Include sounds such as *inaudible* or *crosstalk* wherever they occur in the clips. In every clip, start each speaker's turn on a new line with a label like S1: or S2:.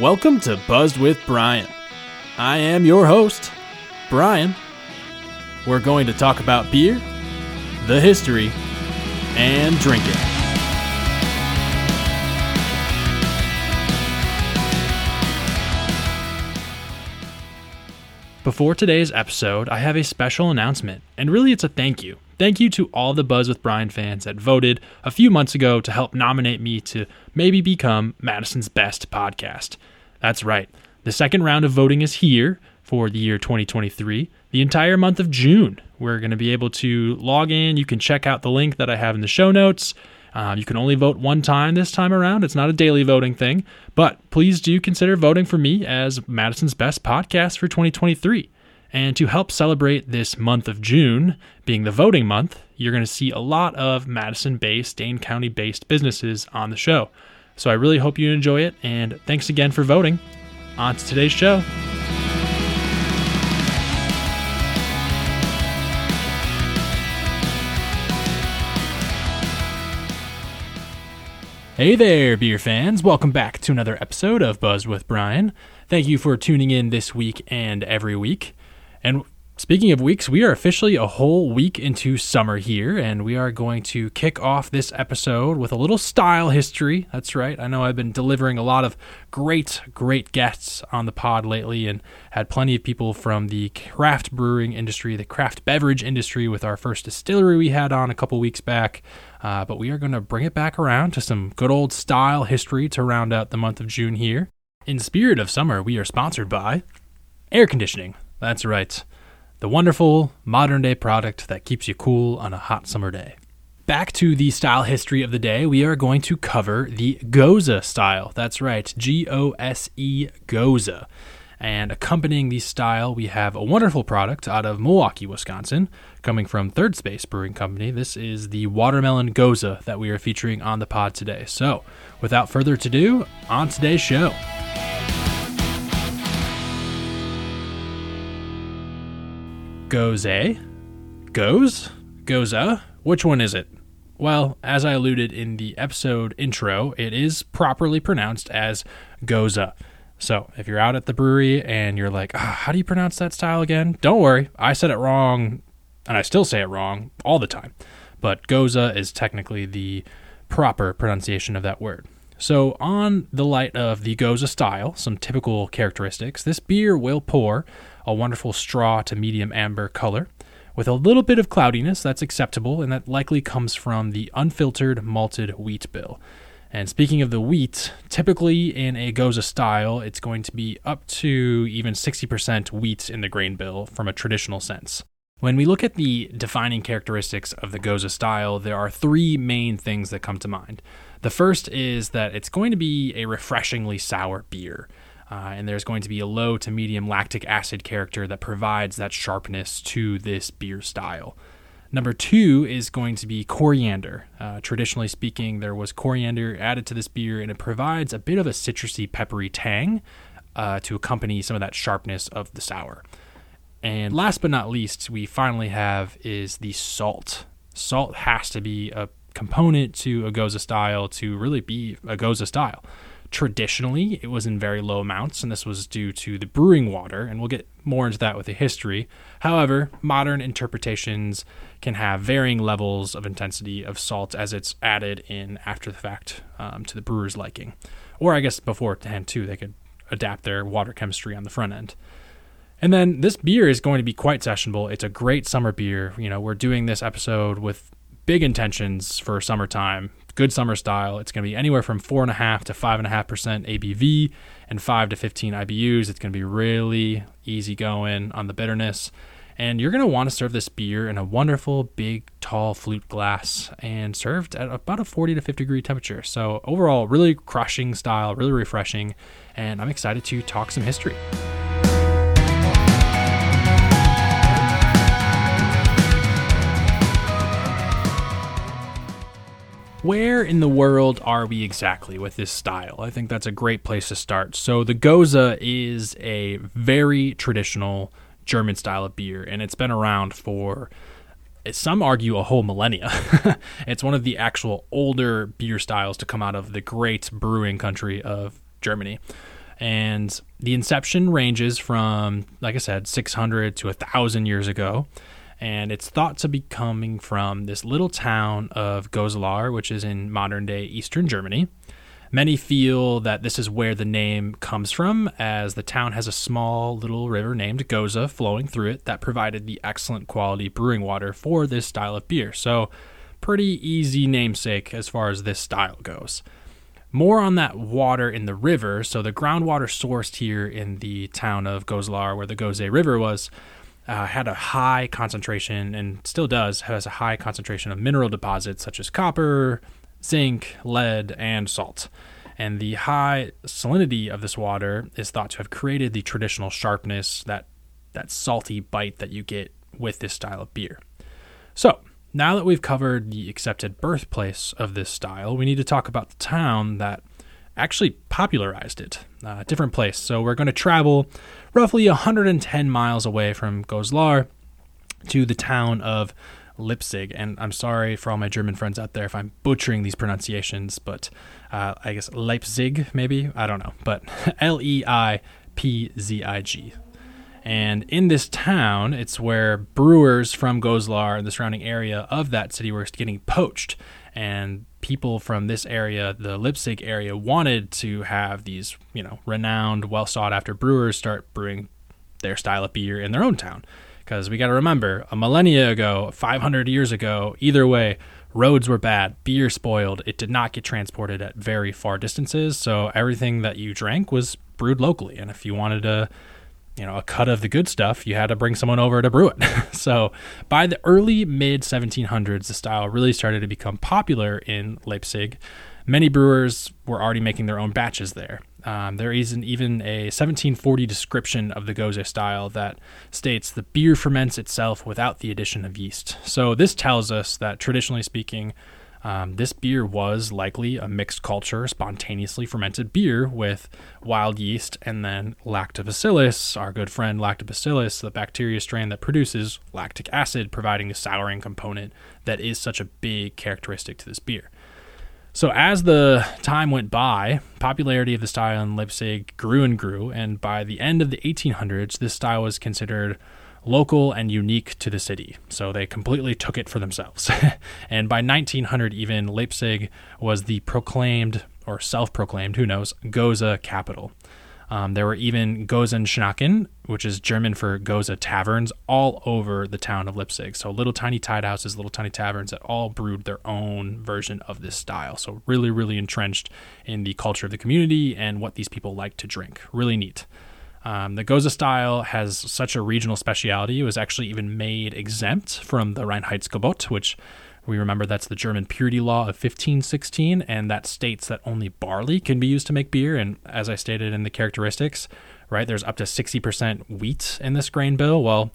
S1: Welcome to Buzzed with Brian. I am your host, Brian. We're going to talk about beer, the history, and drinking. Before today's episode, I have a special announcement, and really it's a thank you. Thank you to all the Buzzed with Brian fans that voted a few months ago to help nominate me to maybe become Madison's best podcast. That's right. The second round of voting is here for the year 2023, the entire month of June. We're going to be able to log in. You can check out the link that I have in the show notes. Uh, you can only vote one time this time around. It's not a daily voting thing, but please do consider voting for me as Madison's best podcast for 2023. And to help celebrate this month of June being the voting month, you're going to see a lot of Madison based, Dane County based businesses on the show. So I really hope you enjoy it, and thanks again for voting. On to today's show. Hey there, beer fans. Welcome back to another episode of Buzzed with Brian. Thank you for tuning in this week and every week. And speaking of weeks, we are officially a whole week into summer here, and we are going to kick off this episode with a little style history. That's right. I know I've been delivering a lot of great, great guests on the pod lately and had plenty of people from the craft brewing industry, the craft beverage industry, with our first distillery we had on a couple weeks back. Uh, but we are going to bring it back around to some good old style history to round out the month of June here. In spirit of summer, we are sponsored by air conditioning. That's right. The wonderful modern day product that keeps you cool on a hot summer day. Back to the style history of the day, we are going to cover the Goza style. That's right, G O S E Goza. And accompanying the style, we have a wonderful product out of Milwaukee, Wisconsin, coming from Third Space Brewing Company. This is the Watermelon Goza that we are featuring on the pod today. So, without further ado, on today's show. Gose? Goes? Goza? Which one is it? Well, as I alluded in the episode intro, it is properly pronounced as Goza. So if you're out at the brewery and you're like, ah, how do you pronounce that style again? Don't worry, I said it wrong, and I still say it wrong all the time. But Goza is technically the proper pronunciation of that word. So, on the light of the Goza style, some typical characteristics, this beer will pour a wonderful straw to medium amber color with a little bit of cloudiness that's acceptable, and that likely comes from the unfiltered malted wheat bill. And speaking of the wheat, typically in a Goza style, it's going to be up to even 60% wheat in the grain bill from a traditional sense. When we look at the defining characteristics of the Goza style, there are three main things that come to mind. The first is that it's going to be a refreshingly sour beer. Uh, and there's going to be a low to medium lactic acid character that provides that sharpness to this beer style. Number two is going to be coriander. Uh, traditionally speaking, there was coriander added to this beer, and it provides a bit of a citrusy, peppery tang uh, to accompany some of that sharpness of the sour. And last but not least, we finally have is the salt. Salt has to be a component to a Goza style to really be a Goza style. Traditionally, it was in very low amounts, and this was due to the brewing water, and we'll get more into that with the history. However, modern interpretations can have varying levels of intensity of salt as it's added in after the fact um, to the brewer's liking. Or I guess beforehand, too, they could adapt their water chemistry on the front end. And then this beer is going to be quite sessionable. It's a great summer beer. You know, we're doing this episode with big intentions for summertime good summer style. It's going to be anywhere from four and a half to five and a half percent ABV and five to 15 IBUs. It's going to be really easy going on the bitterness. And you're going to want to serve this beer in a wonderful, big, tall flute glass and served at about a 40 to 50 degree temperature. So, overall, really crushing style, really refreshing. And I'm excited to talk some history. Where in the world are we exactly with this style? I think that's a great place to start. So, the Goza is a very traditional German style of beer, and it's been around for some argue a whole millennia. *laughs* it's one of the actual older beer styles to come out of the great brewing country of Germany. And the inception ranges from, like I said, 600 to 1,000 years ago. And it's thought to be coming from this little town of Goslar, which is in modern day eastern Germany. Many feel that this is where the name comes from, as the town has a small little river named Goza flowing through it that provided the excellent quality brewing water for this style of beer. So, pretty easy namesake as far as this style goes. More on that water in the river. So, the groundwater sourced here in the town of Goslar, where the Goze River was, uh, had a high concentration and still does has a high concentration of mineral deposits such as copper, zinc, lead, and salt. And the high salinity of this water is thought to have created the traditional sharpness, that that salty bite that you get with this style of beer. So, now that we've covered the accepted birthplace of this style, we need to talk about the town that actually popularized it, uh, different place. So we're going to travel roughly 110 miles away from Goslar to the town of Leipzig. And I'm sorry for all my German friends out there if I'm butchering these pronunciations, but uh, I guess Leipzig, maybe? I don't know. But *laughs* L E I P Z I G. And in this town, it's where brewers from Goslar and the surrounding area of that city were getting poached. And people from this area, the Leipzig area, wanted to have these, you know, renowned, well sought after brewers start brewing their style of beer in their own town. Because we got to remember, a millennia ago, 500 years ago, either way, roads were bad, beer spoiled. It did not get transported at very far distances. So everything that you drank was brewed locally. And if you wanted to, you know, a cut of the good stuff, you had to bring someone over to brew it. *laughs* so by the early mid 1700s, the style really started to become popular in Leipzig. Many brewers were already making their own batches there. Um, there is an, even a 1740 description of the Goze style that states the beer ferments itself without the addition of yeast. So this tells us that traditionally speaking, um, this beer was likely a mixed culture, spontaneously fermented beer with wild yeast and then lactobacillus, our good friend lactobacillus, the bacteria strain that produces lactic acid, providing the souring component that is such a big characteristic to this beer. So as the time went by, popularity of the style in Leipzig grew and grew, and by the end of the 1800s, this style was considered local and unique to the city. So they completely took it for themselves. *laughs* and by 1900, even Leipzig was the proclaimed or self-proclaimed, who knows, Goza capital. Um, there were even Gozen Gozenschnacken, which is German for Goza taverns, all over the town of Leipzig. So little tiny tide houses, little tiny taverns that all brewed their own version of this style. So really, really entrenched in the culture of the community and what these people like to drink. Really neat. Um, the Goza style has such a regional speciality. It was actually even made exempt from the Reinheitsgebot, which we remember that's the German purity law of 1516, and that states that only barley can be used to make beer. And as I stated in the characteristics, right, there's up to 60% wheat in this grain bill. Well,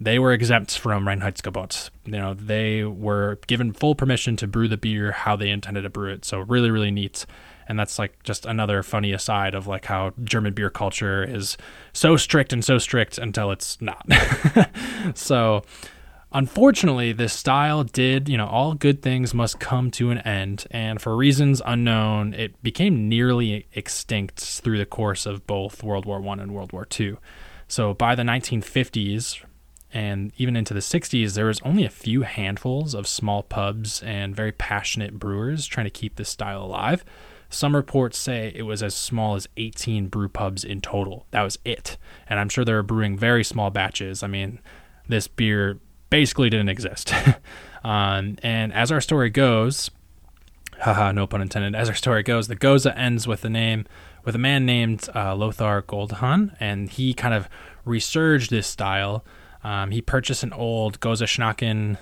S1: they were exempt from Reinheitsgebot. You know, they were given full permission to brew the beer how they intended to brew it. So really, really neat. And that's like just another funny aside of like how German beer culture is so strict and so strict until it's not. *laughs* so Unfortunately, this style did, you know, all good things must come to an end, and for reasons unknown, it became nearly extinct through the course of both World War One and World War Two. So by the 1950s and even into the 60s, there was only a few handfuls of small pubs and very passionate brewers trying to keep this style alive. Some reports say it was as small as 18 brew pubs in total. That was it. And I'm sure they were brewing very small batches. I mean, this beer basically didn't exist. *laughs* um, and as our story goes, haha, no pun intended. As our story goes, the Goza ends with the name with a man named uh, Lothar Goldhahn, and he kind of resurged this style. Um, he purchased an old Goza Schnacken,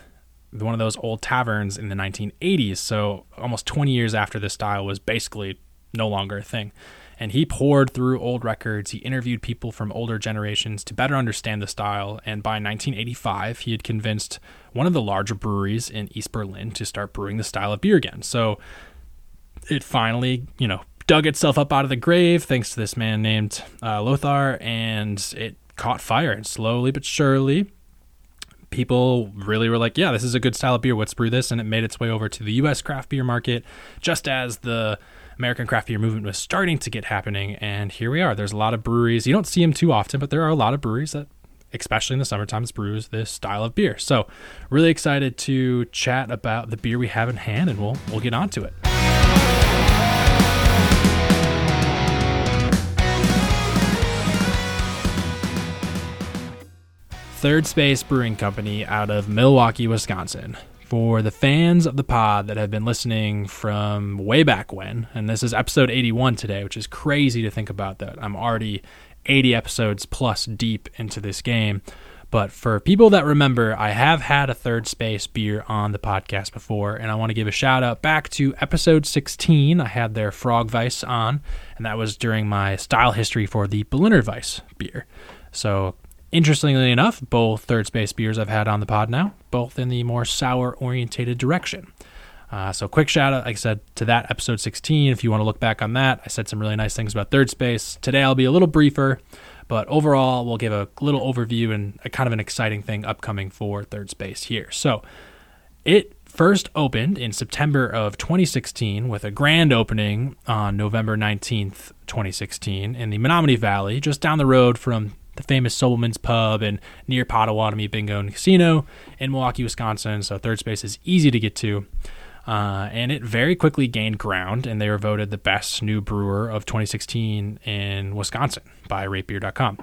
S1: one of those old taverns in the 1980s. So almost 20 years after this style was basically no longer a thing and he poured through old records. He interviewed people from older generations to better understand the style. And by 1985, he had convinced one of the larger breweries in East Berlin to start brewing the style of beer again. So it finally, you know, dug itself up out of the grave thanks to this man named uh, Lothar, and it caught fire. And slowly but surely, people really were like, yeah, this is a good style of beer. Let's brew this. And it made its way over to the U.S. craft beer market, just as the American craft beer movement was starting to get happening, and here we are. There's a lot of breweries. You don't see them too often, but there are a lot of breweries that, especially in the summertime, brews this style of beer. So, really excited to chat about the beer we have in hand, and we'll we'll get on to it. Third Space Brewing Company out of Milwaukee, Wisconsin. For the fans of the pod that have been listening from way back when, and this is episode 81 today, which is crazy to think about that I'm already 80 episodes plus deep into this game. But for people that remember, I have had a third space beer on the podcast before, and I want to give a shout out back to episode 16. I had their Frog Weiss on, and that was during my style history for the Berliner Weiss beer. So Interestingly enough, both third space beers I've had on the pod now, both in the more sour orientated direction. Uh, so, quick shout out, like I said, to that episode 16. If you want to look back on that, I said some really nice things about third space. Today I'll be a little briefer, but overall, we'll give a little overview and a kind of an exciting thing upcoming for third space here. So, it first opened in September of 2016 with a grand opening on November 19th, 2016, in the Menominee Valley, just down the road from the famous Sobelman's Pub and near Potawatomi Bingo and Casino in Milwaukee, Wisconsin. So third space is easy to get to. Uh, and it very quickly gained ground, and they were voted the best new brewer of 2016 in Wisconsin by ratebeer.com.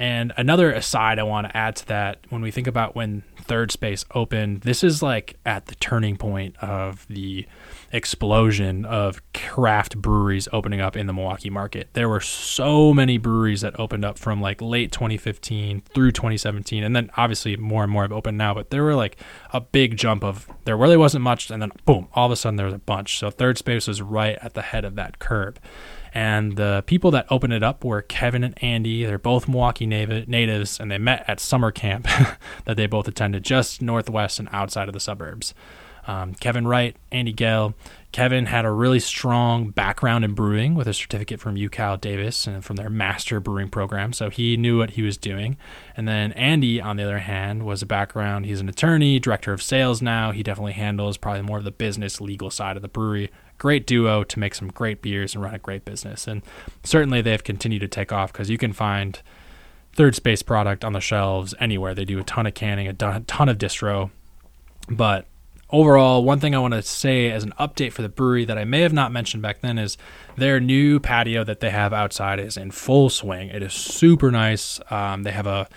S1: And another aside I want to add to that when we think about when third space opened, this is like at the turning point of the explosion of craft breweries opening up in the Milwaukee market. There were so many breweries that opened up from like late 2015 through 2017, and then obviously more and more have opened now. But there were like a big jump of there really wasn't much, and then boom, all of a sudden there was a bunch. So third space was right at the head of that curve. And the people that opened it up were Kevin and Andy. They're both Milwaukee natives, and they met at summer camp *laughs* that they both attended just northwest and outside of the suburbs. Um, Kevin Wright, Andy Gehl. Kevin had a really strong background in brewing with a certificate from UCal Davis and from their master brewing program, so he knew what he was doing. And then Andy, on the other hand, was a background. He's an attorney, director of sales now. He definitely handles probably more of the business, legal side of the brewery. Great duo to make some great beers and run a great business. And certainly they've continued to take off because you can find third space product on the shelves anywhere. They do a ton of canning, a ton of distro. But overall, one thing I want to say as an update for the brewery that I may have not mentioned back then is their new patio that they have outside is in full swing. It is super nice. Um, they have a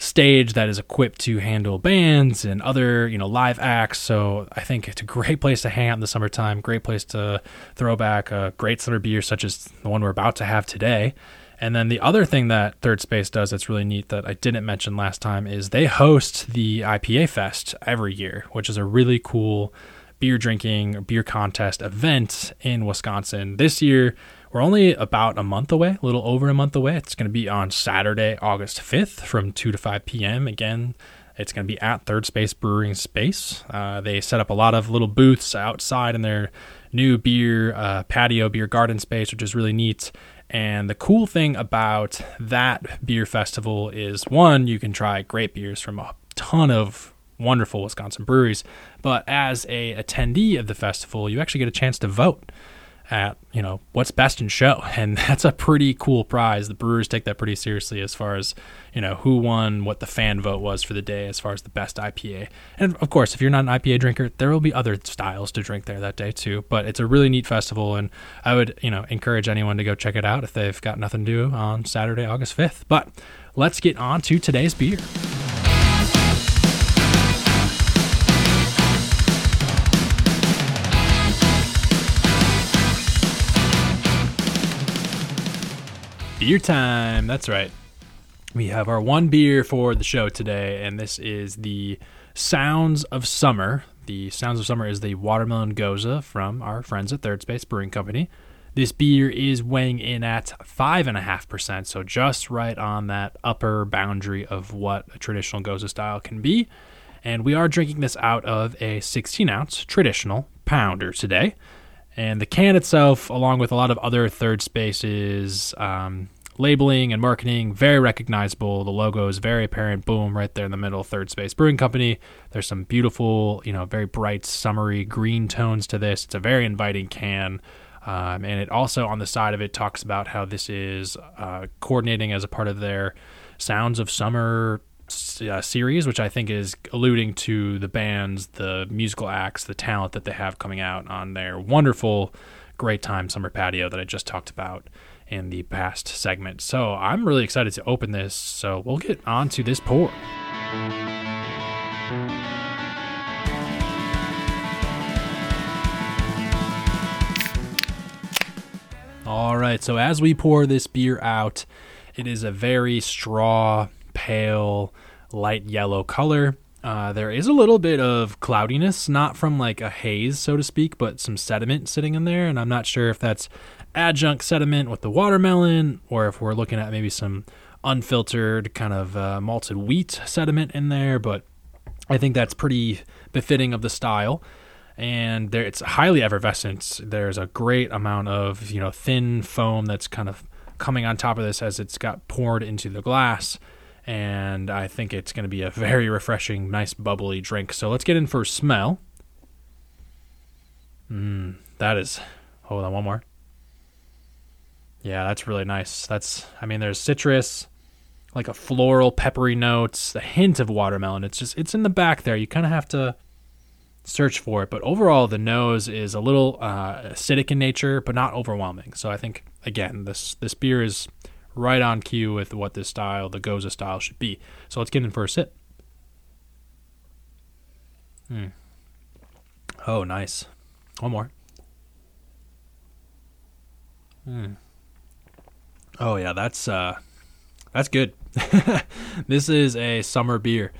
S1: stage that is equipped to handle bands and other you know live acts so i think it's a great place to hang out in the summertime great place to throw back a great summer beer such as the one we're about to have today and then the other thing that Third Space does that's really neat that I didn't mention last time is they host the IPA Fest every year, which is a really cool beer drinking, beer contest event in Wisconsin. This year, we're only about a month away, a little over a month away. It's going to be on Saturday, August 5th from 2 to 5 p.m. Again, it's going to be at Third Space Brewing Space. Uh, they set up a lot of little booths outside in their new beer uh, patio, beer garden space, which is really neat. And the cool thing about that beer festival is one, you can try great beers from a ton of wonderful Wisconsin breweries, but as a attendee of the festival, you actually get a chance to vote at you know what's best in show. *laughs* And that's a pretty cool prize. The brewers take that pretty seriously as far as you know who won what the fan vote was for the day as far as the best ipa and of course if you're not an ipa drinker there will be other styles to drink there that day too. But it's a really neat festival and i would you know encourage anyone to go check it out if they've got nothing to do on saturday august 5th but let's get on to today's beer Beer time. That's right. We have our one beer for the show today, and this is the Sounds of Summer. The Sounds of Summer is the watermelon goza from our friends at Third Space Brewing Company. This beer is weighing in at 5.5%, so just right on that upper boundary of what a traditional Goza style can be. And we are drinking this out of a 16 ounce traditional pounder today. And the can itself, along with a lot of other third spaces, um, labeling and marketing, very recognizable. The logo is very apparent. Boom, right there in the middle. Third Space Brewing Company. There's some beautiful, you know, very bright, summery green tones to this. It's a very inviting can. Um, and it also on the side of it talks about how this is uh, coordinating as a part of their Sounds of Summer uh, series, which I think is alluding to the bands, the musical acts, the talent that they have coming out on their wonderful, great time summer patio that I just talked about in the past segment. So I'm really excited to open this. So we'll get on to this pour. All right, so as we pour this beer out, it is a very straw, pale, light yellow color. Uh, there is a little bit of cloudiness, not from like a haze, so to speak, but some sediment sitting in there. And I'm not sure if that's adjunct sediment with the watermelon or if we're looking at maybe some unfiltered kind of uh, malted wheat sediment in there. But I think that's pretty befitting of the style and there it's highly effervescent. There's a great amount of you know thin foam that's kind of coming on top of this as it's got poured into the glass, and I think it's going to be a very refreshing, nice bubbly drink. So let's get in for smell. Mmm, that is. Hold on, one more. Yeah, that's really nice. That's I mean, there's citrus, like a floral, peppery notes, a hint of watermelon. It's just it's in the back there. You kind of have to search for it. But overall, the nose is a little uh, acidic in nature, but not overwhelming. So I think again, this this beer is right on cue with what this style, the Goza style, should be. So let's get in for a sip. Hmm. Oh, nice. One more. Hmm. Oh yeah, that's uh, that's good. *laughs* this is a summer beer.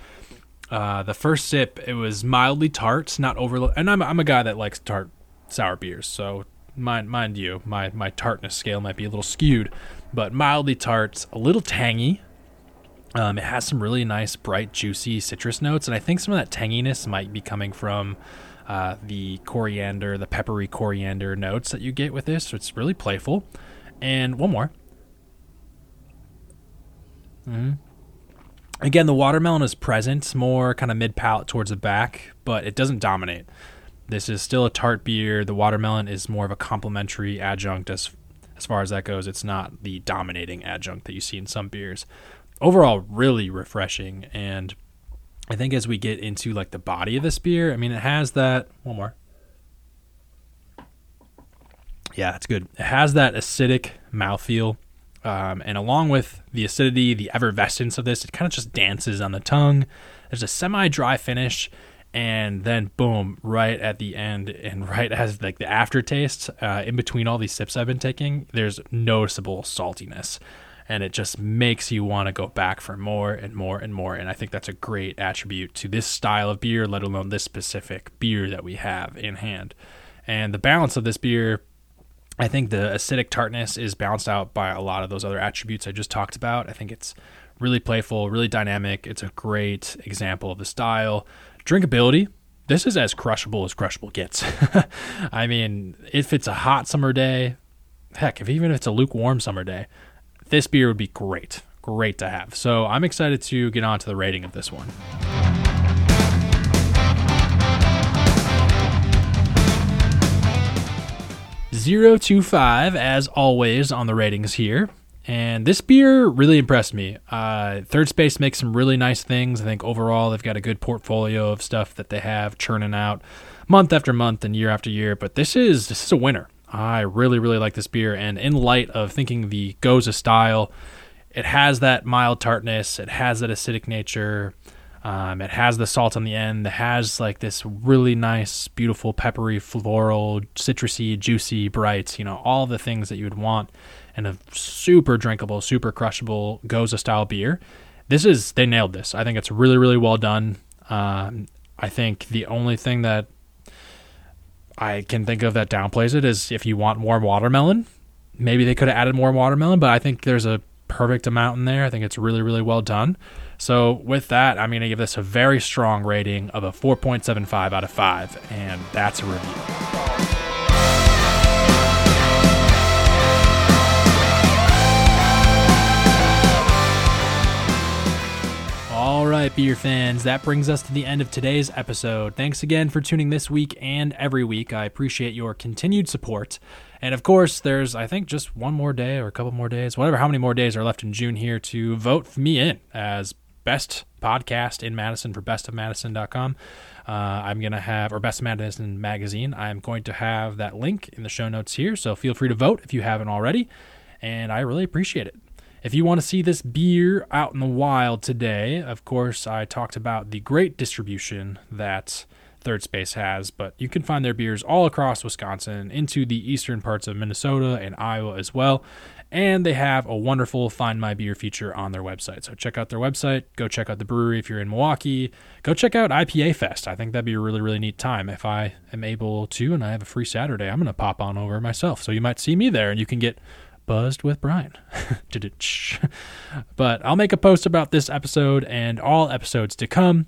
S1: Uh, the first sip, it was mildly tart, not over. And I'm I'm a guy that likes tart sour beers, so mind mind you, my my tartness scale might be a little skewed, but mildly tart, a little tangy. Um, it has some really nice, bright, juicy citrus notes, and I think some of that tanginess might be coming from uh, the coriander, the peppery coriander notes that you get with this. So it's really playful. And one more. Mm-hmm. Again, the watermelon is present, more kind of mid palate towards the back, but it doesn't dominate. This is still a tart beer. The watermelon is more of a complementary adjunct as as far as that goes. It's not the dominating adjunct that you see in some beers. Overall, really refreshing. And I think as we get into like the body of this beer, I mean, it has that one more. Yeah, it's good. It has that acidic mouthfeel um, and along with the acidity, the effervescence of this, it kind of just dances on the tongue. There's a semi dry finish, and then boom, right at the end, and *laughs* right as like the aftertaste, uh, in between all these sips I've been taking, there's noticeable saltiness. And it just makes you want to go back for more and more and more. And I think that's a great attribute to this style of beer, let alone this specific beer that we have in hand. And the balance of this beer I think the acidic tartness is balanced out by a lot of those other attributes I just talked about. I think it's really playful, really dynamic. It's a great example of the style. Drinkability, this is as crushable as crushable gets. *laughs* I mean, if it's a hot summer day, heck, if even if it's a lukewarm summer day, this beer would be great. Great to have. So I'm excited to get on to the rating of this one. 025 as always on the ratings here. And this beer really impressed me. Uh, Third Space makes some really nice things. I think overall they've got a good portfolio of stuff that they have churning out month after month and year after year. But this is this is a winner. I really really like this beer. And in light of thinking the Gose style, it has that mild tartness. It has that acidic nature. Um, it has the salt on the end. It has like this really nice, beautiful, peppery, floral, citrusy, juicy, bright. You know, all the things that you would want in a super drinkable, super crushable Goza style beer. This is they nailed this. I think it's really, really well done. Um, I think the only thing that I can think of that downplays it is if you want more watermelon, maybe they could have added more watermelon. But I think there's a perfect amount in there. I think it's really, really well done. So, with that, I'm going to give this a very strong rating of a 4.75 out of 5, and that's a review. Right, beer fans, that brings us to the end of today's episode. Thanks again for tuning this week and every week. I appreciate your continued support. And of course, there's, I think, just one more day or a couple more days, whatever, how many more days are left in June here to vote me in as best podcast in Madison for bestofmadison.com. Uh, I'm going to have, or Best of Madison magazine, I'm going to have that link in the show notes here. So feel free to vote if you haven't already. And I really appreciate it. If you want to see this beer out in the wild today, of course, I talked about the great distribution that Third Space has, but you can find their beers all across Wisconsin, into the eastern parts of Minnesota and Iowa as well. And they have a wonderful Find My Beer feature on their website. So check out their website. Go check out the brewery if you're in Milwaukee. Go check out IPA Fest. I think that'd be a really, really neat time. If I am able to and I have a free Saturday, I'm going to pop on over myself. So you might see me there and you can get buzzed with Brian. *laughs* but I'll make a post about this episode and all episodes to come.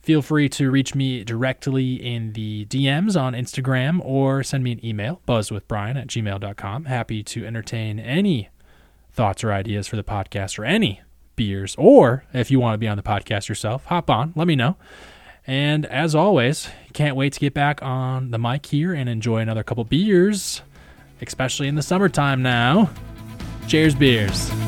S1: Feel free to reach me directly in the DMs on Instagram or send me an email, buzzwithbrian at gmail.com. Happy to entertain any thoughts or ideas for the podcast or any beers. Or if you want to be on the podcast yourself, hop on, let me know. And as always, can't wait to get back on the mic here and enjoy another couple beers, especially in the summertime now. Cheers, beers.